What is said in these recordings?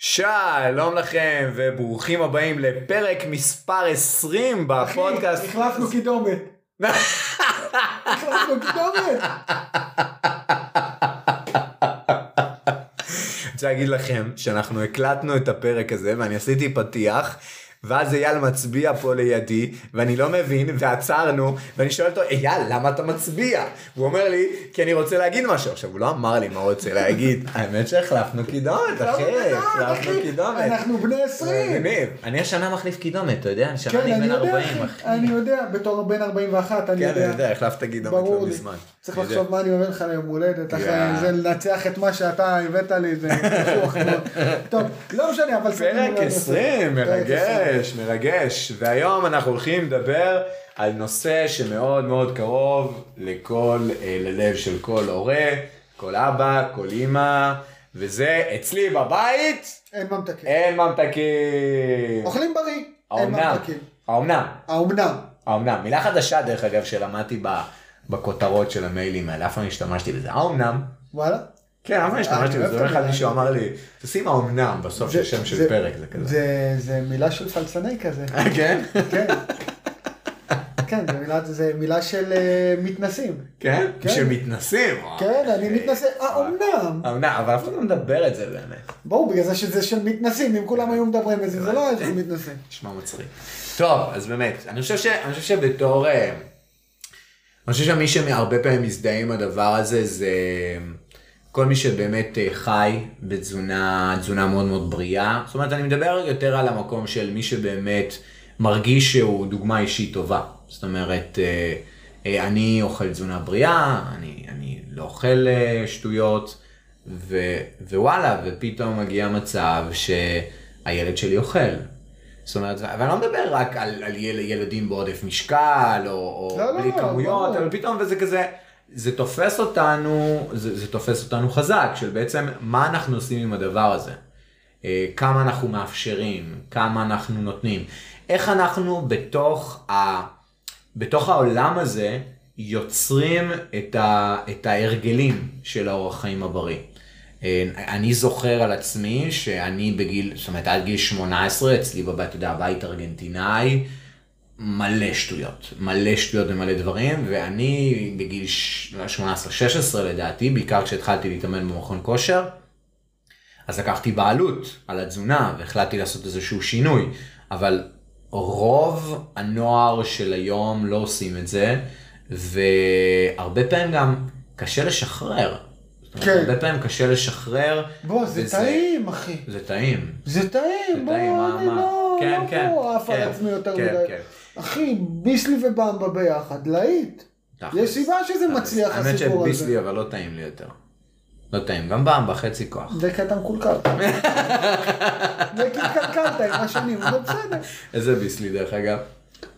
שלום לכם וברוכים הבאים לפרק מספר 20 בפודקאסט. אחי, החלפנו קידומת. החלפנו קידומת. אני רוצה להגיד לכם שאנחנו הקלטנו את הפרק הזה ואני עשיתי פתיח. ואז אייל מצביע פה לידי ואני לא מבין ועצרנו ואני שואל אותו אייל למה אתה מצביע? הוא אומר לי כי אני רוצה להגיד משהו עכשיו הוא לא אמר לי מה הוא רוצה להגיד האמת שהחלפנו קידומת אחי החלפנו קידומת. אנחנו בני 20. מגניב. אני השנה מחליף קידומת אתה יודע השנה כן, אני בן יודע, 40 אחי. אני יודע, בתור בן 41, אני כן אני יודע. יודע החלפת קידומת לא. מזמן. צריך. לחשוב מה אני אומר לך ליום הולדת, אחרי. זה לנצח את מה שאתה הבאת לי, זה קשוח מאוד. טוב, לא משנה, אבל... פרק לנו 20, פרק 20. מרגש, מרגש. והיום אנחנו הולכים לדבר על נושא שמאוד מאוד קרוב לכל, אה, ללב של כל הורה, כל אבא, כל אימא, וזה אצלי בבית אין ממתקים. אין ממתקים. אוכלים בריא, אין ממתקים. האומנם, האומנם. האומנם. מילה חדשה דרך אגב שלמדתי ב- בכותרות של המיילים האלה, אף פעם לא השתמשתי בזה. האומנם. וואלה. כן, אף פעם השתמשתי אני בזה, יום אחד מישהו. אמר לי, תשים האומנם בסוף של שם של פרק, זה כזה. זה- מילה של פלצני כזה. כן? כן. כן, זה מילה- זה מילה של אה, מתנסים. כן? כן. שמתנסים. כן, אני מתנסה, האומנם. האומנם, אבל אף אחד לא מדבר את זה באמת. ברור, בגלל זה שזה של מתנסים, אם כולם היו מדברים את זה, זה לא היה של מתנסים. נשמע מצחיק. טוב, אז באמת. אני חושב שבתור... אני חושב שמי שהרבה פעמים מזדהה עם הדבר הזה זה כל מי שבאמת אה, חי בתזונה תזונה מאוד מאוד בריאה. זאת אומרת, אני מדבר יותר על המקום של מי שבאמת מרגיש שהוא דוגמה אישית טובה. זאת אומרת, אה, אה, אני אוכל תזונה בריאה, אני, אני לא אוכל שטויות, ו, ווואלה, ופתאום מגיע מצב שהילד שלי אוכל. זאת אומרת, ואני לא מדבר רק על, על יל, ילדים בעודף משקל, או, או לא, לא, בלי לא, כמויות, ברור. אבל פתאום וזה כזה, זה תופס אותנו, זה, זה תופס אותנו חזק, של בעצם מה אנחנו עושים עם הדבר הזה. אה, כמה אנחנו מאפשרים, כמה אנחנו נותנים, איך אנחנו בתוך, ה, בתוך העולם הזה יוצרים את, ה, את ההרגלים של האורח חיים הבריא. אה, אני זוכר על עצמי שאני בגיל, זאת אומרת עד גיל 18 אצלי בבית, אתה יודע, בית ארגנטינאי, מלא שטויות, מלא שטויות ומלא דברים, ואני בגיל ש- 18-16 לדעתי, בעיקר כשהתחלתי להתאמן במכון כושר, אז לקחתי בעלות על התזונה והחלטתי לעשות איזשהו שינוי, אבל רוב הנוער של היום לא עושים את זה, והרבה פעמים גם קשה לשחרר. כן. הרבה פעמים קשה לשחרר. בוא, זה וזה- טעים, אחי. זה טעים. זה טעים, בוא, אני מה- לא, כן, לא כן, פה עף על כן, עצמי יותר כן, מדי. כן. אחי, ביסלי ובמבה ביחד, להיט. יש סיבה שזה תכלס. מצליח האמת הסיפור הזה. שביסלי אבל לא טעים לי יותר. לא טעים, גם במבה חצי כוח. זה קטע מקולקל. זה כי התקלקלת עם השנים, זה בסדר. איזה ביסלי דרך אגב?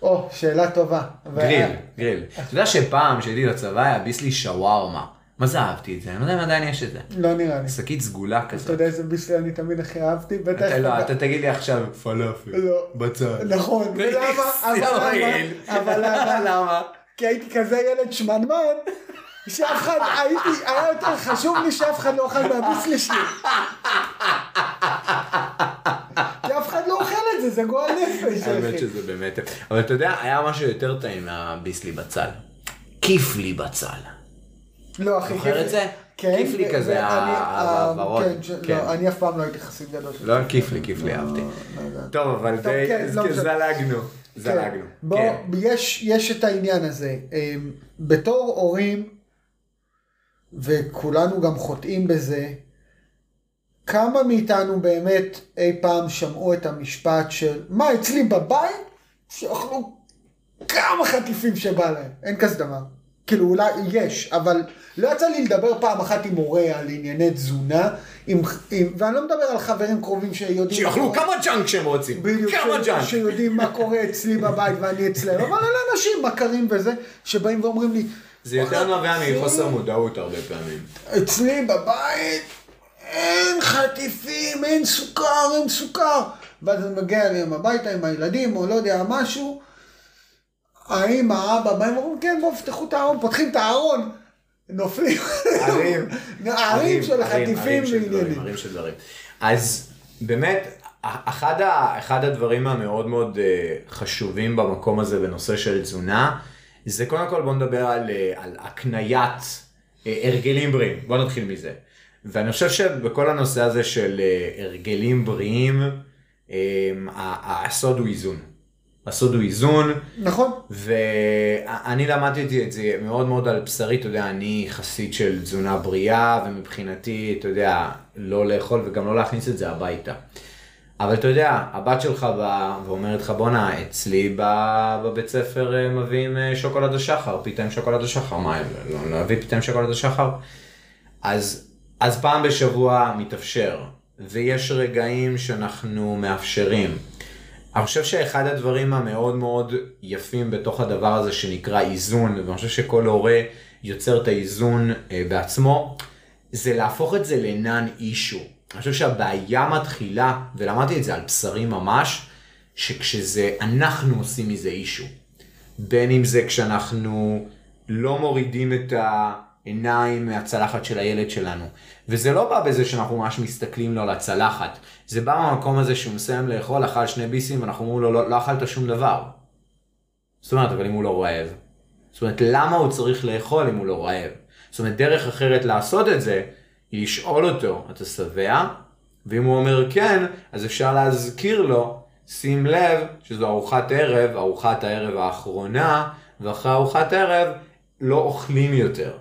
או, שאלה טובה. גריל, גריל. אתה יודע שפעם כשהייתי בצבא היה ביסלי שווארמה. מה זה אהבתי את זה? אני לא יודע אם עדיין יש את זה. לא נראה לי. שקית סגולה אתה כזאת. יודע איזה ביסלי אני תמיד הכי אהבתי? בטח. אתה לא, אתה תגיד לי עכשיו פלאפל. לא. בצד. נכון, ולמה? אבל זה למה? אבל למה? למה? כי הייתי כזה ילד שמנמן, שאף אחד, הייתי, היה יותר חשוב לי שאף אחד לא אוכל מהביסלי שלי. כי אף אחד לא אוכל את זה, זה גועל נפש, האמת. שזה באמת... אבל אתה יודע, היה משהו יותר טעים מהביסלי בצל. כיף לי בצל. לא, אחי, זוכר את זה? כן, כיף לי כזה, אה, הוורוד. כן, כן. לא, אני אף פעם לא הייתי חסיד גדול של לא, כיף לי, כיף לי, אהבתי. לא. טוב, אבל כן, לא. זלגנו. כן. זלגנו. בוא. יש, את העניין הזה. אמ, בתור הורים, וכולנו גם חוטאים בזה, כמה מאיתנו באמת אי פעם שמעו את המשפט של מה אצלי בבית? שיאכלו כמה חטיפים שבא להם. אין כזה דבר. כאילו אולי יש, אבל לא יצא לי לדבר פעם אחת עם הורה על ענייני תזונה, עם, עם, ואני לא מדבר על חברים קרובים שיודעים... שיאכלו כמה junk שהם רוצים. בדיוק, כמה ש- junk. שיודעים מה קורה אצלי בבית ואני אצלם, אבל אלה אנשים מכרים וזה, שבאים ואומרים לי, זה יותר "וואלה, נובע מחוסר מודעות הרבה פעמים. אצלי בבית אין חטיפים, אין סוכר, אין סוכר. ואז אני מגיע אליהם הביתה עם הילדים, או לא יודע, משהו. האמא, האבא, באים ואומרים, כן, בואו, פתחו את הארון, פותחים את הארון, נופלים. ערים. ערים, של דברים, ועניינים. ערים של דברים. אז באמת, אחד, ה, אחד הדברים המאוד מאוד אה, חשובים במקום הזה בנושא של תזונה, זה קודם כל בוא נדבר על, אה, על הקניית הרגלים בריאים, בוא נתחיל מזה. ואני חושב שבכל הנושא הזה של הרגלים בריאים, הסוד הוא איזון. הסוד איזון. נכון. ואני למדתי את זה מאוד מאוד על בשרי, אתה יודע, אני חסיד של תזונה בריאה, ומבחינתי, אתה יודע, לא לאכול וגם לא להכניס את זה הביתה. אבל אתה יודע, הבת שלך באה ואומרת לך, בואנה, אצלי בבית ספר אה, מביאים אה, שוקולד השחר, פיתה עם שוקולד השחר, מה, לא להביא פיתה עם שוקולד השחר? אז, אז פעם בשבוע מתאפשר, ויש רגעים שאנחנו מאפשרים. אני חושב שאחד הדברים המאוד מאוד יפים בתוך הדבר הזה שנקרא איזון, ואני חושב שכל הורה יוצר את האיזון אה, בעצמו, זה להפוך את זה לנאן אישו. אני חושב שהבעיה מתחילה, ולמדתי את זה על בשרי ממש, שכשזה, אנחנו עושים מזה אישו. בין אם זה כשאנחנו לא מורידים את העיניים מהצלחת של הילד שלנו. וזה לא בא בזה שאנחנו ממש מסתכלים לו על הצלחת. זה בא מהמקום הזה שהוא מסיים לאכול, אכל שני ביסים, ואנחנו אומרים לו, לא, לא אכלת שום דבר. זאת אומרת, אבל אם הוא לא רעב. זאת אומרת, למה הוא צריך לאכול אם הוא לא רעב? זאת אומרת, דרך אחרת לעשות את זה, היא לשאול אותו, אתה שבע? ואם הוא אומר כן, אז אפשר להזכיר לו, שים לב שזו ארוחת ערב, ארוחת הערב האחרונה, ואחרי ארוחת ערב לא אוכלים יותר.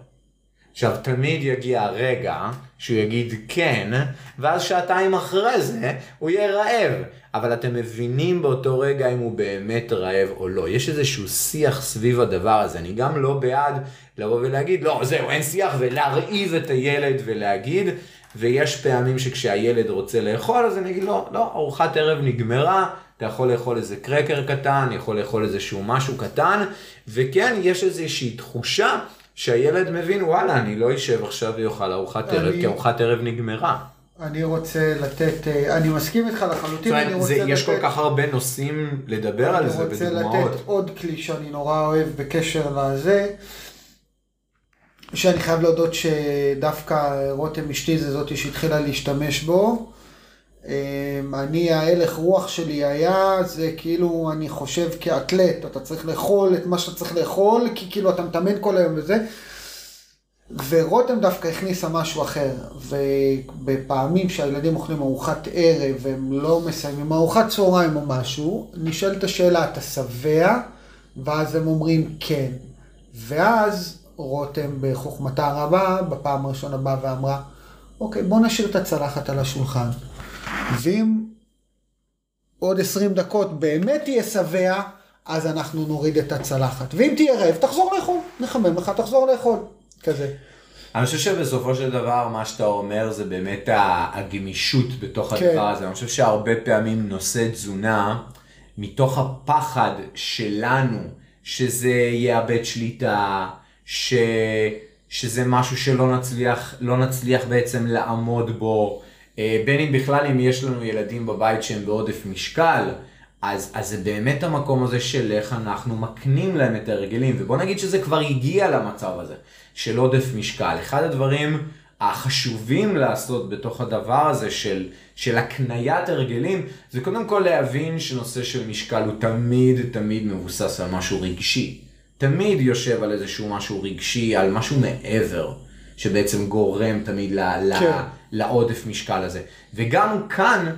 עכשיו, תמיד יגיע הרגע שהוא יגיד כן, ואז שעתיים אחרי זה הוא יהיה רעב. אבל אתם מבינים באותו רגע אם הוא באמת רעב או לא. יש איזשהו שיח סביב הדבר הזה. אני גם לא בעד לבוא ולהגיד, לא, זהו, אין שיח, ולהרעיב את הילד ולהגיד, ויש פעמים שכשהילד רוצה לאכול, אז אני אגיד, לא, לא, ארוחת ערב נגמרה, אתה יכול לאכול איזה קרקר קטן, יכול לאכול איזשהו משהו קטן, וכן, יש איזושהי תחושה שהילד מבין, וואלה, אני לא אשב עכשיו ואוכל ארוחת ערב, כי ארוחת ערב נגמרה. אני רוצה לתת, אה, אני מסכים איתך לחלוטין, אני רוצה לתת... יש כל כך הרבה נושאים לדבר על זה בדוגמאות. אני רוצה לתת עוד כלי שאני נורא אוהב בקשר לזה, שאני חייב להודות שדווקא רותם אשתי זה זאתי שהתחילה להשתמש בו. אמ, אני, ההלך רוח שלי היה, זה כאילו, אני חושב כאתלט, אתה צריך לאכול את מה שאתה צריך לאכול, כי כאילו אתה מתאמן כל היום וזה. ורותם דווקא הכניסה משהו אחר, ובפעמים שהילדים אוכלים ארוחת ערב והם לא מסיימים ארוחת צהריים או משהו, נשאלת השאלה, אתה שבע? ואז הם אומרים כן. ואז רותם בחוכמתה הרבה, בפעם הראשונה באה ואמרה, אוקיי, בוא נשאיר את הצלחת על השולחן. ואם עוד 20 דקות באמת תהיה שבע, אז אנחנו נוריד את הצלחת. ואם תהיה רעב, תחזור לאכול. נחמם לך, תחזור לאכול. כזה. אני חושב שבסופו של דבר מה שאתה אומר זה באמת הגמישות בתוך כן. הדבר הזה. אני חושב שהרבה פעמים נושא תזונה, מתוך הפחד שלנו שזה יאבד שליטה, ש... שזה משהו שלא נצליח, לא נצליח בעצם לעמוד בו, בין אם בכלל אם יש לנו ילדים בבית שהם בעודף משקל, אז, אז זה באמת המקום הזה של איך אנחנו מקנים להם את ההרגלים, ובוא נגיד שזה כבר הגיע למצב הזה של עודף משקל. אחד הדברים החשובים לעשות בתוך הדבר הזה של, של הקניית הרגלים, זה קודם כל להבין שנושא של משקל הוא תמיד תמיד מבוסס על משהו רגשי. תמיד יושב על איזשהו משהו רגשי, על משהו מעבר, שבעצם גורם תמיד ל, כן. ל, לעודף משקל הזה. וגם כאן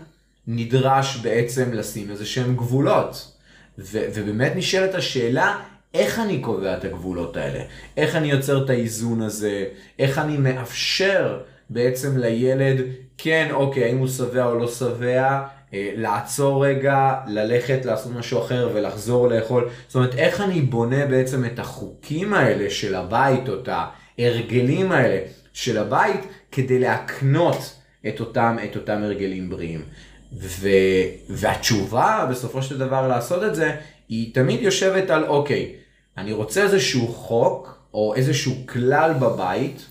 נדרש בעצם לשים איזה שהם גבולות. ו- ובאמת נשאלת השאלה, איך אני קובע את הגבולות האלה? איך אני יוצר את האיזון הזה? איך אני מאפשר בעצם לילד, כן, אוקיי, האם הוא שבע או לא שבע, אה, לעצור רגע, ללכת לעשות משהו אחר ולחזור לאכול. זאת אומרת, איך אני בונה בעצם את החוקים האלה של הבית, או את ההרגלים האלה של הבית, כדי להקנות את אותם, את אותם הרגלים בריאים. ו, והתשובה בסופו של דבר לעשות את זה, היא תמיד יושבת על אוקיי, אני רוצה איזשהו חוק או איזשהו כלל בבית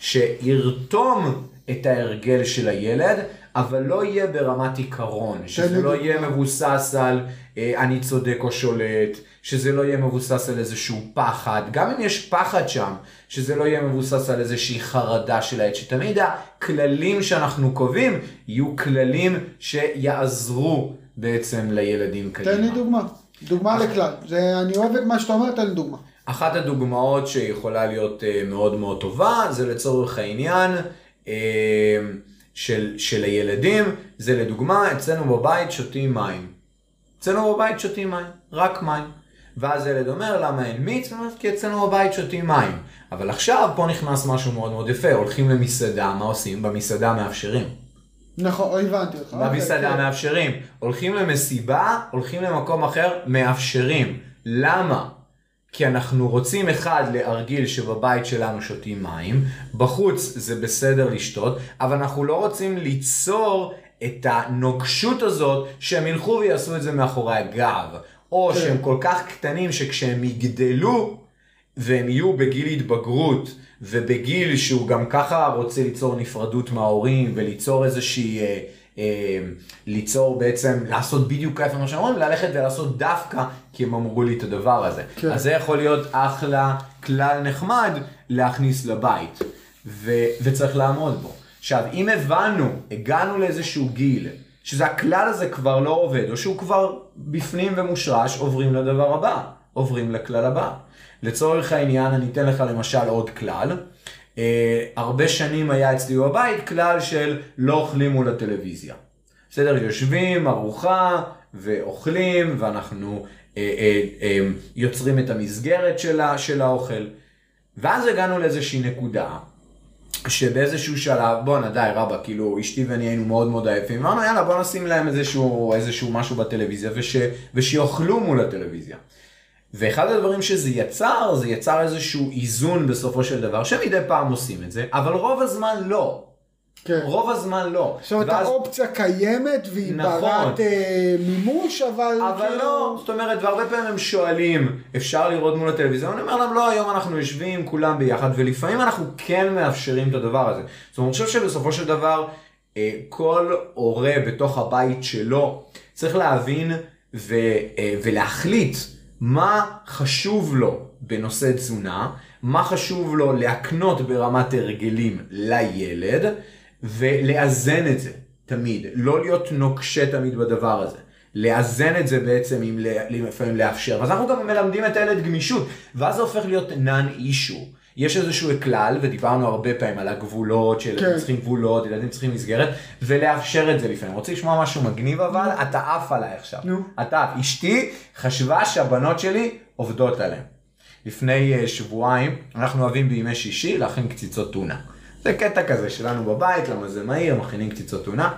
שירתום את ההרגל של הילד, אבל לא יהיה ברמת עיקרון, שזה לי לא. יהיה מבוסס על אה, אני צודק או שולט, שזה לא יהיה מבוסס על איזשהו פחד, גם אם יש פחד שם, שזה לא יהיה מבוסס על איזושהי חרדה של העד, שתמיד הכללים שאנחנו קובעים יהיו כללים שיעזרו בעצם לילדים קדימה. תן לי דוגמה. דוגמה לכלל. זה, אני אוהב את מה שאתה אומר, תן לי דוגמה. אחת הדוגמאות שיכולה להיות אה, מאוד מאוד טובה, זה לצורך העניין אה, של, של הילדים, זה לדוגמה, אצלנו בבית שותים מים. אצלנו בבית שותים מים, רק מים. ואז הילד אומר, למה אין מיץ? כי אצלנו בבית שותים מים. אבל עכשיו פה נכנס משהו מאוד מאוד יפה, הולכים למסעדה, מה עושים? במסעדה מאפשרים. נכון, הבנתי אותך. במסעדה אוקיי, כן. מאפשרים. הולכים למסיבה, הולכים למקום אחר, מאפשרים. למה? כי אנחנו רוצים אחד להרגיל שבבית שלנו שותים מים, בחוץ זה בסדר לשתות, אבל אנחנו לא רוצים ליצור את הנוקשות הזאת שהם ילכו ויעשו את זה מאחורי הגב, או כן. שהם כל כך קטנים שכשהם יגדלו והם יהיו בגיל התבגרות ובגיל שהוא גם ככה רוצה ליצור נפרדות מההורים וליצור איזושהי, אה, ליצור בעצם, לעשות בדיוק ההפך ממה שאומרים, ללכת ולעשות דווקא כי הם אמרו לי את הדבר הזה. כן. אז זה יכול להיות אחלה כלל נחמד להכניס לבית ו- וצריך לעמוד בו. עכשיו, אם הבנו, הגענו לאיזשהו גיל, שזה הכלל הזה כבר לא עובד, או שהוא כבר בפנים ומושרש, עוברים לדבר הבא, עוברים לכלל הבא. לצורך העניין, אני אתן לך למשל עוד כלל. אה, הרבה שנים היה אצלי בבית כלל של לא אוכלים מול הטלוויזיה. בסדר, יושבים, ארוחה, ואוכלים, ואנחנו אה, אה, אה, יוצרים את המסגרת של, ה- של האוכל. ואז הגענו לאיזושהי נקודה, שבאיזשהו שלב, בואנה די רבא, כאילו אשתי ואני היינו מאוד מאוד עייפים, אמרנו יאללה בוא נשים להם איזשהו, איזשהו משהו בטלוויזיה וש, ושיאכלו מול הטלוויזיה. ואחד הדברים שזה יצר, זה יצר איזשהו איזון בסופו של דבר, שמדי פעם עושים את זה, אבל רוב הזמן לא. כן. רוב הזמן לא. זאת אומרת, ואז- האופציה קיימת והיא נכון. ברת אה, מימוש, אבל... אבל כאילו- לא, זאת אומרת, והרבה פעמים הם שואלים, אפשר לראות מול הטלוויזיה? אני אומר להם, לא, היום אנחנו יושבים כולם ביחד, ולפעמים אנחנו כן מאפשרים את הדבר הזה. זאת אומרת, אני חושב שבסופו של דבר, אה, כל הורה בתוך הבית שלו צריך להבין ו, אה, ולהחליט מה חשוב לו בנושא תזונה, מה חשוב לו להקנות ברמת הרגלים לילד, ולאזן את זה תמיד, לא להיות נוקשה תמיד בדבר הזה. לאזן את זה בעצם עם לפעמים לאפשר. ואז אנחנו גם מלמדים את הילד גמישות, ואז זה הופך להיות non issue. יש איזשהו כלל, ודיברנו הרבה פעמים על הגבולות, שילדים כן. צריכים גבולות, ילדים צריכים מסגרת, ולאפשר את זה לפעמים. רוצה לשמוע משהו מגניב אבל? אתה עף עליי עכשיו. נו. אתה עף. אשתי חשבה שהבנות שלי עובדות עליהן. לפני אה, שבועיים, אנחנו אוהבים בימי שישי להכין קציצות טונה. זה קטע כזה שלנו בבית, למה זה מהיר, מכינים קציצות טונה.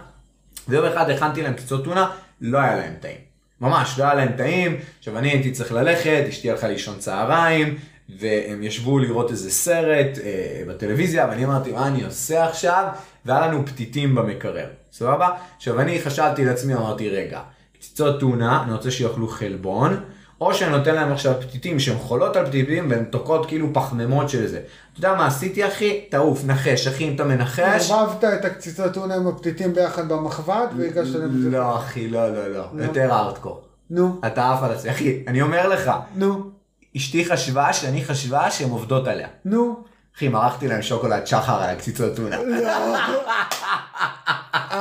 ויום אחד הכנתי להם קציצות טונה, לא היה להם טעים. ממש, לא היה להם טעים. עכשיו אני הייתי צריך ללכת, אשתי הלכה לישון צהריים, והם ישבו לראות איזה סרט אה, בטלוויזיה, ואני אמרתי, מה אני עושה עכשיו? והיה לנו פתיתים במקרר, סבבה? עכשיו אני חשבתי לעצמי, אמרתי, רגע, קציצות טונה, אני רוצה שיאכלו חלבון, או שאני נותן להם עכשיו פתיתים שהן חולות על פתיתים והן תוקעות כאילו פחמימות של זה. אתה יודע מה עשיתי אחי? תעוף, נחש, אחי אם אתה מנחש. ערבבת את הקציצות טונה עם הפתיתים ביחד במחבת והגשת להם את זה. לא אחי, לא, לא, לא, יותר ארטקור. נו, אתה עף על עצמי, אחי, אני אומר לך, נו, אשתי חשבה שאני חשבה שהן עובדות עליה. נו. אחי, מרחתי להם שוקולד שחר על הקציצות טונה. לא.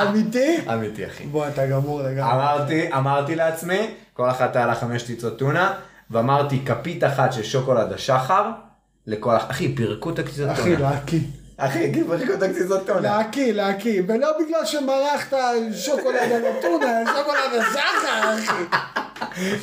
אמיתי? אמיתי אחי. בוא, אתה גמור לגמרי. אמרתי, אמרתי לעצמי, כל אחת היה לה חמש קציצות טונה, ואמרתי כפית אחת של שוקולד השחר, לכל אח... אחי, פירקו את הקציצות אחי, טונה. להקיא. אחי, פירקו את הקציצות טונה. להקיא, להקיא. ולא בגלל שמרחת שוקולד על הטונה, שוקולד השחר, אחי.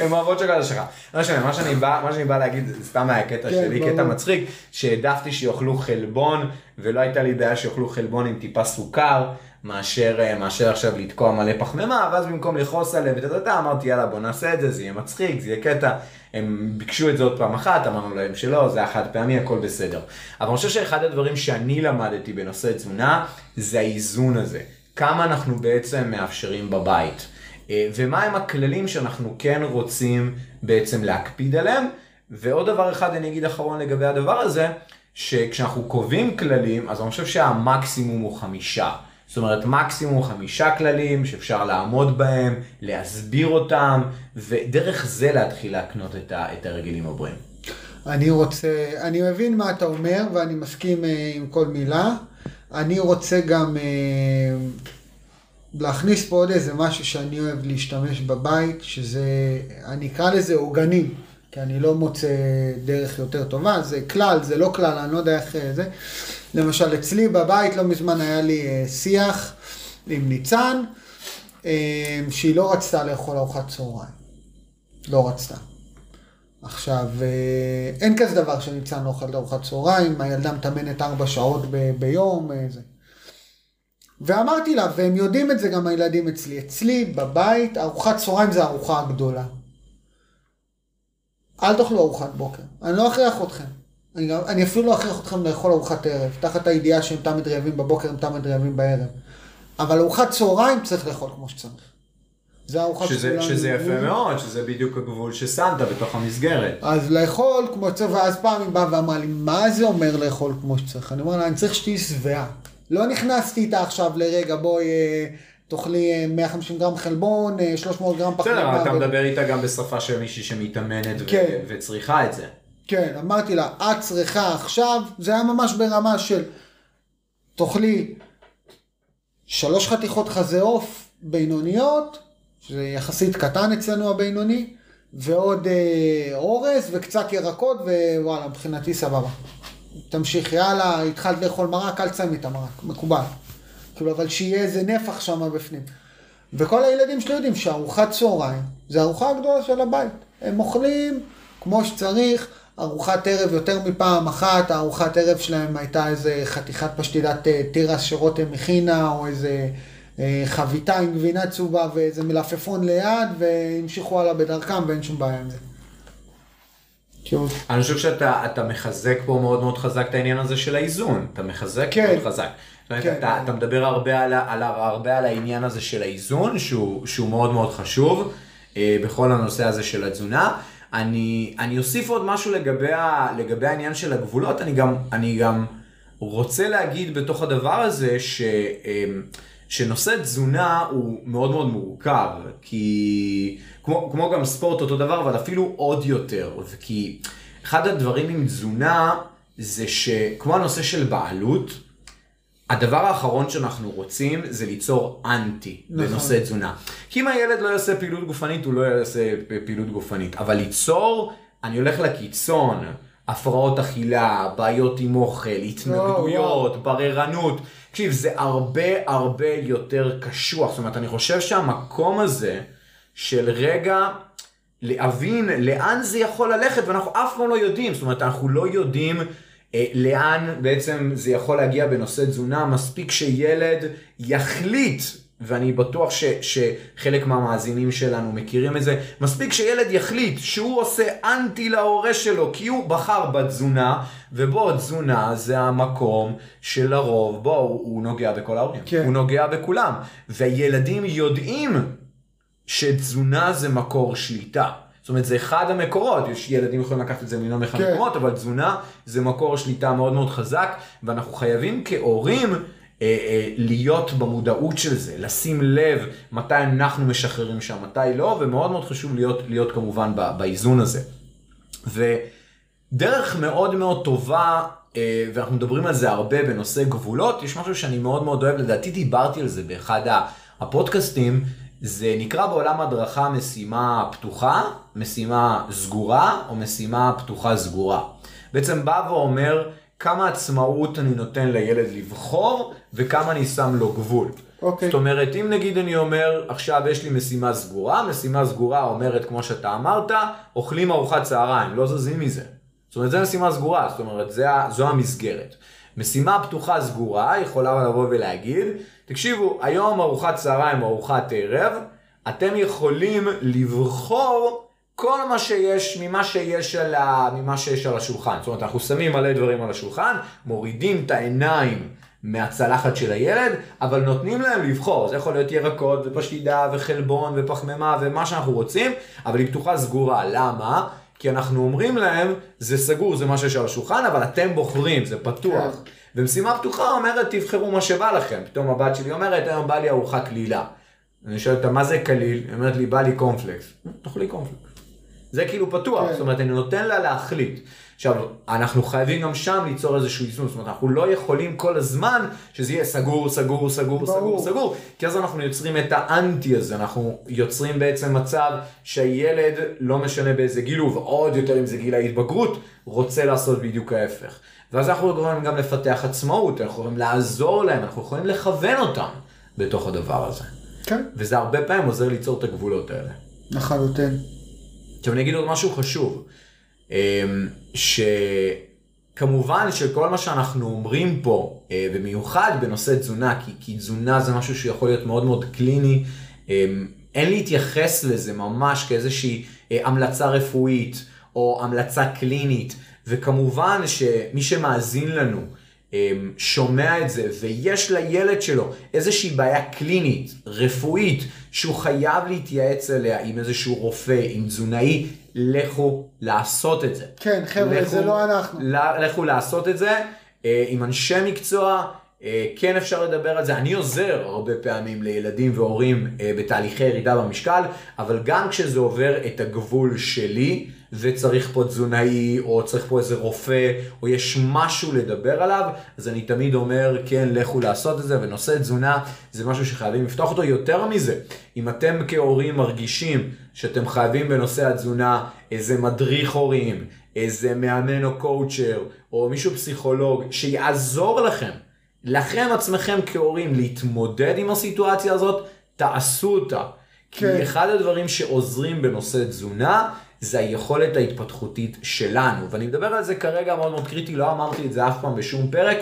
הם אוהבות שוקולד השחר. לא משנה, מה שאני בא, מה שאני בא להגיד, זה סתם היה קטע כן, שלי. קטע מצחיק, שהעדפתי שיאכלו חלבון, ולא הייתה לי בעיה שיאכלו חלבון עם טיפה סוכר, מאשר, אה, מאשר עכשיו לתקוע מלא פחמימה, ואז במקום לכעוס עליהם וטטטה, אמרתי יאללה בוא נעשה את זה, זה יהיה מצחיק, זה יהיה קטע. הם ביקשו את זה עוד פעם אחת, אמרנו להם שלא, זה היה חד פעמי, הכל בסדר. אבל אני חושב שאחד הדברים שאני למדתי בנושא תזונה, זה האיזון הזה. כמה אנחנו בעצם מאפשרים בבית. אה, ומהם הכללים שאנחנו כן רוצים בעצם להקפיד עליהם. ועוד דבר אחד אני אגיד אחרון לגבי הדבר הזה, שכשאנחנו קובעים כללים, אז אני חושב שהמקסימום הוא חמישה. זאת אומרת, מקסימום חמישה כללים שאפשר לעמוד בהם, להסביר אותם, ודרך זה להתחיל להקנות את, את הרגלים הבריאים. אני רוצה, אני מבין מה אתה אומר ואני מסכים אה, עם כל מילה. אני רוצה גם אה, להכניס פה עוד איזה משהו שאני אוהב להשתמש בבית, שזה, אני אקרא לזה עוגנים, כי אני לא מוצא דרך יותר טובה, זה כלל, זה לא כלל, אני לא יודע איך אה, זה. למשל, אצלי בבית לא מזמן היה לי אה, שיח עם ניצן, אה, שהיא לא רצתה לאכול ארוחת צהריים. לא רצתה. עכשיו, אין כזה דבר שניצן לא אוכל ארוחת צהריים, הילדה מתאמנת ארבע שעות ב- ביום, זה. ואמרתי לה, והם יודעים את זה גם הילדים אצלי, אצלי בבית, ארוחת צהריים זה הארוחה הגדולה. אל תאכלו ארוחת בוקר, אני לא אכריח אתכם. אני, גם, אני אפילו לא אכריח אתכם לאכול ארוחת ערב, תחת הידיעה שהם תמיד רעבים בבוקר, הם תמיד רעבים בערב. אבל ארוחת צהריים צריך לאכול כמו שצריך. זה ארוחת שזה, שזה יפה. מאוד, שזה בדיוק הגבול ששמת בתוך המסגרת. אז לאכול כמו שצריך, ואז פעם היא באה ואמרה לי, מה זה אומר לאכול כמו שצריך? אני אומר לה, אני צריך שתהיי שבעה. לא נכנסתי איתה עכשיו לרגע, בואי אה, תאכלי אה, 150 גרם חלבון, אה, 300 גרם בסדר, אבל. אתה מדבר איתה גם בשפה של מישהי שמתאמנת ו- כן. וצריכה את זה. כן, אמרתי לה, את צריכה עכשיו, זה היה ממש ברמה של, תאכלי שלוש חתיכות חזה עוף בינוניות, שזה יחסית קטן אצלנו הבינוני, ועוד אה, אורז וקצת ירקות, ווואלה, מבחינתי סבבה. תמשיכי הלאה, התחלת לאכול מרק, אל תסיימי את המרק, מקובל. כאילו, אבל שיהיה איזה נפח שם בפנים. וכל הילדים שלי יודעים שארוחת צהריים זה הארוחה הגדולה של הבית. הם אוכלים כמו שצריך, ארוחת ערב יותר מפעם אחת, הארוחת ערב שלהם הייתה איזה חתיכת פשטידת אה, תירס שרותם הכינה, או איזה אה, חביתה עם גבינה צהובה ואיזה מלפפון ליד, והמשיכו הלאה בדרכם ואין שום בעיה עם זה. כאילו, אני חושב שאתה אתה מחזק פה מאוד מאוד חזק את העניין הזה של האיזון, אתה מחזק כן. מאוד חזק. כן. אתה, אתה מדבר הרבה על, על, הרבה על העניין הזה של האיזון, שהוא, שהוא מאוד מאוד חשוב אה, בכל הנושא הזה של התזונה. אני, אני אוסיף עוד משהו לגבי, ה, לגבי העניין של הגבולות, אני גם, אני גם רוצה להגיד בתוך הדבר הזה ש, אה, שנושא תזונה הוא מאוד מאוד מורכב, כי כמו, כמו גם ספורט אותו דבר, אבל אפילו עוד יותר, כי אחד הדברים עם תזונה זה שכמו הנושא של בעלות, הדבר האחרון שאנחנו רוצים זה ליצור אנטי נכון. בנושא תזונה. כי אם הילד לא יעשה פעילות גופנית, הוא לא יעשה פעילות גופנית. אבל ליצור, אני הולך לקיצון, הפרעות אכילה, בעיות עם אוכל, התנגדויות, בררנות. תקשיב, זה הרבה הרבה יותר קשוח. זאת אומרת, אני חושב שהמקום הזה של רגע להבין לאן זה יכול ללכת, ואנחנו אף פעם לא יודעים. זאת אומרת, אנחנו לא יודעים אה, לאן בעצם זה יכול להגיע בנושא תזונה. מספיק שילד יחליט, ואני בטוח ש, שחלק מהמאזינים שלנו מכירים את זה, מספיק שילד יחליט שהוא עושה אנטי להורה שלו, כי הוא בחר בתזונה, ובו תזונה זה המקום שלרוב, בו הוא, הוא נוגע בכל ההורים. כן. הוא נוגע בכולם. והילדים יודעים שתזונה זה מקור שליטה. זאת אומרת, זה אחד המקורות, יש ילדים יכולים לקחת את זה מלא מאחד כן. מקומות, אבל תזונה זה מקור שליטה מאוד מאוד חזק, ואנחנו חייבים כהורים אה, להיות במודעות של זה, לשים לב מתי אנחנו משחררים שם, מתי לא, ומאוד מאוד חשוב להיות, להיות כמובן באיזון הזה. ודרך מאוד מאוד טובה, אה, ואנחנו מדברים על זה הרבה בנושא גבולות, יש משהו שאני מאוד מאוד אוהב, לדעתי דיברתי על זה באחד הפודקאסטים, זה נקרא בעולם הדרכה משימה פתוחה, משימה סגורה, או משימה פתוחה סגורה. בעצם בא ואומר כמה עצמאות אני נותן לילד לבחור, וכמה אני שם לו גבול. אוקיי. זאת אומרת, אם נגיד אני אומר, עכשיו יש לי משימה סגורה, משימה סגורה אומרת, כמו שאתה אמרת, אוכלים ארוחת צהריים, לא זזים מזה. זאת אומרת, זו משימה סגורה, זאת אומרת, זה, זו המסגרת. משימה פתוחה סגורה יכולה לבוא ולהגיד, תקשיבו, היום ארוחת צהריים או ארוחת ערב, אתם יכולים לבחור כל מה שיש ממה שיש על, ה... ממה שיש על השולחן. זאת אומרת, אנחנו שמים מלא דברים על השולחן, מורידים את העיניים מהצלחת של הילד, אבל נותנים להם לבחור. זה יכול להיות ירקות ופשטידה וחלבון ופחמימה ומה שאנחנו רוצים, אבל היא פתוחה סגורה. למה? כי אנחנו אומרים להם, זה סגור, זה מה שיש על השולחן, אבל אתם בוחרים, זה פתוח. ומשימה פתוחה אומרת, תבחרו מה שבא לכם. פתאום הבת שלי אומרת, היום בא לי ארוחה קלילה. אני שואל אותה, מה זה קליל? היא אומרת לי, בא לי קורנפלקס. תאכלי קורנפלקס. זה כאילו פתוח, כן. זאת אומרת, אני נותן לה להחליט. עכשיו, אנחנו חייבים גם שם ליצור איזשהו איזון, זאת אומרת, אנחנו לא יכולים כל הזמן שזה יהיה סגור, סגור, סגור, ברור. סגור, סגור, כי אז אנחנו יוצרים את האנטי הזה, אנחנו יוצרים בעצם מצב שהילד, לא משנה באיזה גיל הוא, ועוד יותר אם זה גיל ההתבגרות, רוצה לעשות בדיוק ההפך. ואז אנחנו יכולים גם לפתח עצמאות, אנחנו יכולים לעזור להם, אנחנו יכולים לכוון אותם בתוך הדבר הזה. כן, וזה הרבה פעמים עוזר ליצור את הגבולות האלה. לחלוטין. עכשיו אני אגיד עוד משהו חשוב, אמ, שכמובן שכל מה שאנחנו אומרים פה, אה, במיוחד בנושא תזונה, כי, כי תזונה זה משהו שיכול להיות מאוד מאוד קליני, אמ, אין להתייחס לזה ממש כאיזושהי אה, המלצה רפואית או המלצה קלינית, וכמובן שמי שמאזין לנו, שומע את זה ויש לילד שלו איזושהי בעיה קלינית, רפואית, שהוא חייב להתייעץ אליה עם איזשהו רופא, עם תזונאי, לכו לעשות את זה. כן, חבר'ה, לכו- זה לא אנחנו. לכו לעשות את זה אה, עם אנשי מקצוע. אה, כן אפשר לדבר על זה, אני עוזר הרבה פעמים לילדים והורים אה, בתהליכי ירידה במשקל, אבל גם כשזה עובר את הגבול שלי וצריך פה תזונאי או צריך פה איזה רופא או יש משהו לדבר עליו, אז אני תמיד אומר כן לכו לעשות את זה ונושא תזונה זה משהו שחייבים לפתוח אותו יותר מזה, אם אתם כהורים מרגישים שאתם חייבים בנושא התזונה איזה מדריך הורים, איזה מאמן או קואוצ'ר או מישהו פסיכולוג שיעזור לכם לכם עצמכם כהורים להתמודד עם הסיטואציה הזאת, תעשו אותה. כי כן. אחד הדברים שעוזרים בנושא תזונה, זה היכולת ההתפתחותית שלנו. ואני מדבר על זה כרגע מאוד מאוד קריטי, לא אמרתי את זה אף פעם בשום פרק,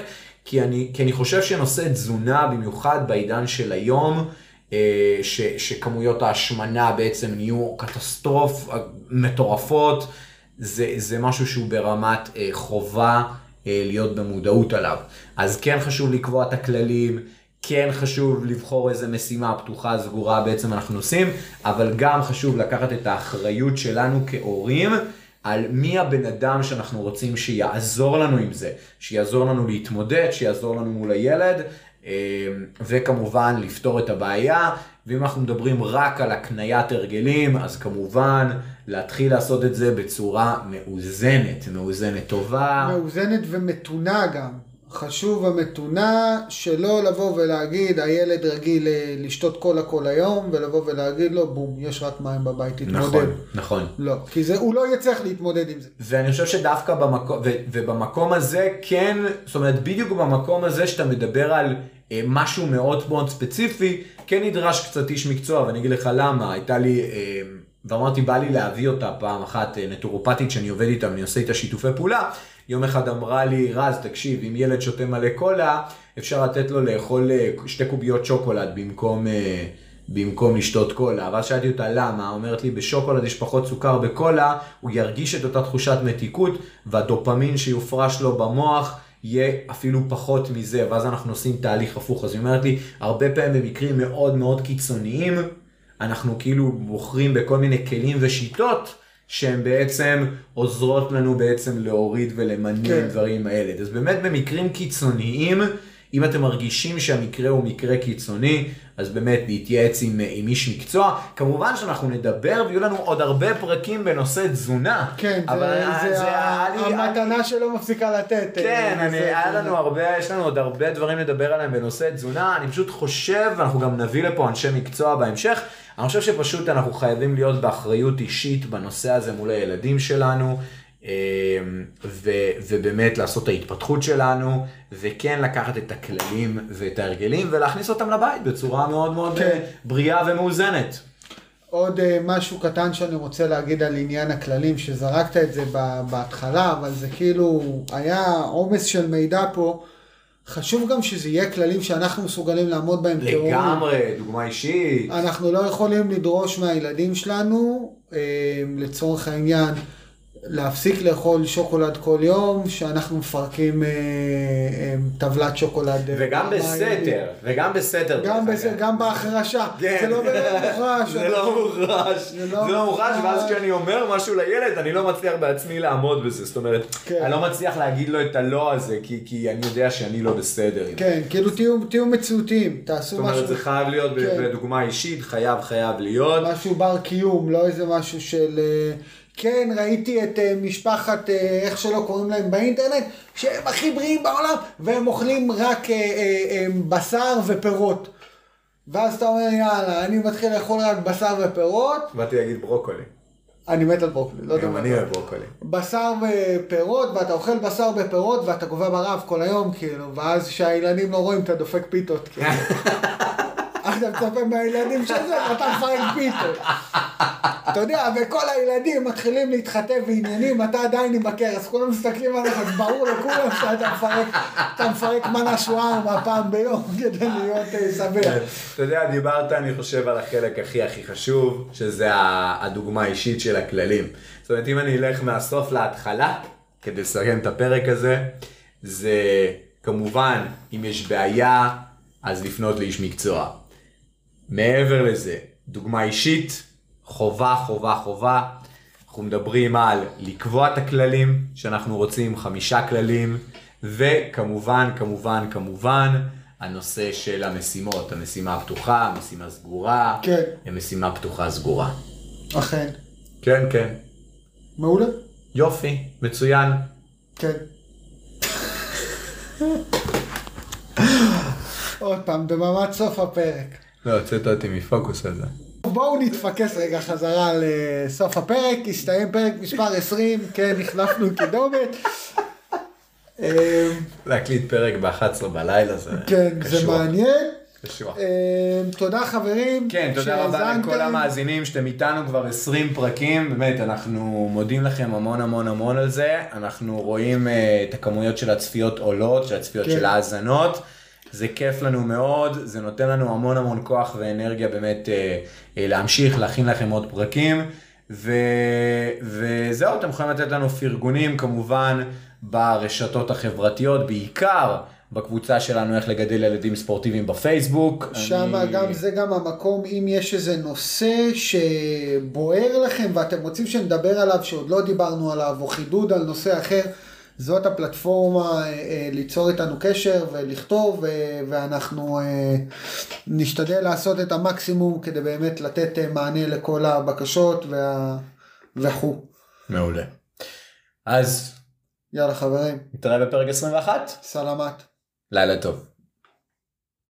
כי אני, כי אני חושב שנושא תזונה, במיוחד בעידן של היום, אה, ש, שכמויות ההשמנה בעצם נהיו קטסטרוף אה, מטורפות, זה, זה משהו שהוא ברמת אה, חובה להיות במודעות עליו. אז כן חשוב לקבוע את הכללים, כן חשוב לבחור איזה משימה פתוחה, סגורה בעצם אנחנו עושים, אבל גם חשוב לקחת את האחריות שלנו כהורים. על מי הבן אדם שאנחנו רוצים שיעזור לנו עם זה, שיעזור לנו להתמודד, שיעזור לנו מול הילד, אה, וכמובן לפתור את הבעיה, ואם אנחנו מדברים רק על הקניית הרגלים, אז כמובן להתחיל לעשות את זה בצורה מאוזנת, מאוזנת טובה. מאוזנת ומתונה גם. חשוב המתונה שלא לבוא ולהגיד הילד רגיל אה, לשתות קולה כל היום ולבוא ולהגיד לו בום יש רק מים בבית תתמודד. נכון, נכון. לא, כי זה, הוא לא יצטרך להתמודד עם זה. ואני חושב שדווקא במקום, ו, ובמקום הזה כן, זאת אומרת בדיוק במקום הזה שאתה מדבר על אה, משהו מאוד מאוד ספציפי, כן נדרש קצת איש מקצוע, ואני אגיד לך למה, הייתה לי, אה, ואמרתי בא לי להביא אותה פעם אחת, אה, נטורופטית שאני עובד איתה ואני עושה איתה שיתופי פעולה, יום אחד אמרה לי, רז תקשיב, אם ילד שותה מלא קולה, אפשר לתת לו לאכול אה, שתי קוביות שוקולד במקום... אה, במקום לשתות קולה, ואז שאלתי אותה למה, אומרת לי בשוקולד יש פחות סוכר בקולה, הוא ירגיש את אותה תחושת מתיקות, והדופמין שיופרש לו במוח יהיה אפילו פחות מזה, ואז אנחנו עושים תהליך הפוך. אז היא אומרת לי, הרבה פעמים במקרים מאוד מאוד קיצוניים, אנחנו כאילו בוחרים בכל מיני כלים ושיטות, שהן בעצם עוזרות לנו בעצם להוריד ולמנן כן. דברים האלה. אז באמת במקרים קיצוניים, אם אתם מרגישים שהמקרה הוא מקרה קיצוני, אז באמת להתייעץ עם, עם איש מקצוע. כמובן שאנחנו נדבר ויהיו לנו עוד הרבה פרקים בנושא תזונה. כן, אבל זה, זה, היה לי- המתנה שלא מפסיקה לתת. כן, אה, אני, זה- היה זה- לנו הרבה, יש לנו עוד הרבה דברים לדבר עליהם בנושא תזונה, אני פשוט חושב, ואנחנו גם נביא לפה אנשי מקצוע בהמשך, אני חושב שפשוט אנחנו חייבים להיות באחריות אישית בנושא הזה מול הילדים שלנו, אה, ו, ובאמת לעשות את ההתפתחות שלנו, וכן לקחת את הכללים ואת ההרגלים ולהכניס אותם לבית בצורה מאוד מאוד כן. אה, בריאה ומאוזנת. עוד אה, משהו קטן שאני רוצה להגיד על עניין הכללים, שזרקת את זה בהתחלה, אבל זה כאילו היה עומס של מידע פה. חשוב גם שזה יהיה כללים שאנחנו מסוגלים לעמוד בהם כהורים. לגמרי, דוגמה אישית. אנחנו לא יכולים לדרוש מהילדים שלנו, אה, לצורך העניין, להפסיק לאכול שוקולד כל יום, שאנחנו מפרקים אה, אה, טבלת שוקולד. אה, וגם. בסתר, וגם בסתר. גם, אגב. גם בהחרשה. כן. זה לא מוחרש. זה לא מוחרש, זה לא לא מוחרש, מוחרש. ואז כשאני אומר משהו לילד, אני לא מצליח בעצמי לעמוד בזה, זאת אומרת, כן. אני לא מצליח להגיד לו את הלא הזה, כי- כי אני יודע שאני לא בסדר. כן, כאילו תהיו, תהיו מציאותיים, תעשו זאת אומרת, משהו, זה חייב להיות כן. בדוגמה אישית, חייב חייב להיות. משהו בר קיום, לא איזה משהו של... כן, ראיתי את אה, משפחת, אה, איך שלא קוראים להם באינטרנט, שהם הכי בריאים בעולם, והם אוכלים רק אה, אה, אה, בשר ופירות. ואז אתה אומר, יאללה, אני מתחיל לאכול רק בשר ופירות, באתי להגיד ברוקולי. אני מת על ברוקולי, לא יודע גם מה. אני אוהב ברוקולי. בשר ופירות, ואתה אוכל בשר ופירות, ואתה גובה ברעב כל היום, כאילו, ואז כשהילדים לא רואים, אתה דופק פיתות, כאילו. אתה מצפה מהילדים של זה, ואתה מפרק פיתות. אתה יודע, וכל הילדים מתחילים להתחתב בעניינים, אתה עדיין עם הכרס, כולם מסתכלים עליך, אז ברור לכולם שאתה מפרק, אתה מפרק מנה שווארמה פעם ביום, כדי להיות אה, שבע. אתה יודע, דיברת, אני חושב, על החלק הכי הכי חשוב, שזה הדוגמה האישית של הכללים. זאת אומרת, אם אני אלך מהסוף להתחלה, כדי לסיים את הפרק הזה, זה כמובן, אם יש בעיה, אז לפנות לאיש מקצוע. מעבר לזה, דוגמה אישית, חובה, חובה, חובה. אנחנו מדברים על לקבוע את הכללים שאנחנו רוצים, חמישה כללים, וכמובן, כמובן, כמובן, הנושא של המשימות, המשימה הפתוחה, המשימה סגורה, כן. המשימה פתוחה סגורה. אכן. כן, כן. מעולה? יופי, מצוין. כן. עוד פעם, במעמד סוף הפרק. לא, הוצאת אותי מפוקוס על זה. בואו נתפקס רגע חזרה לסוף הפרק, הסתיים פרק מספר 20, כן, החלפנו קידומת. להקליט פרק ב-11 בלילה זה כן, זה. מעניין. אמ, תודה חברים. כן, תודה רבה. לכל המאזינים שאתם איתנו כבר 20 פרקים, באמת, אנחנו מודים לכם המון המון המון על זה, אנחנו רואים uh, את הכמויות של הצפיות עולות, של הצפיות כן. של ההאזנות, זה כיף לנו מאוד, זה נותן לנו המון המון כוח ואנרגיה באמת uh, uh, להמשיך, להכין לכם עוד פרקים, ו... וזהו, אתם יכולים לתת לנו פרגונים כמובן ברשתות החברתיות, בעיקר בקבוצה שלנו איך לגדל ילדים ספורטיביים בפייסבוק. שם אני- גם זה גם המקום, אם יש איזה נושא שבוער לכם ואתם רוצים שנדבר עליו, שעוד לא דיברנו עליו, או חידוד על נושא אחר, זאת הפלטפורמה אה, אה, ליצור איתנו קשר ולכתוב, אה, ואנחנו נשתדל לעשות את המקסימום כדי באמת לתת מענה לכל הבקשות וה... וכו'. מעולה. אז יאללה חברים, נתראה בפרק 21. סלמת. לילה טוב.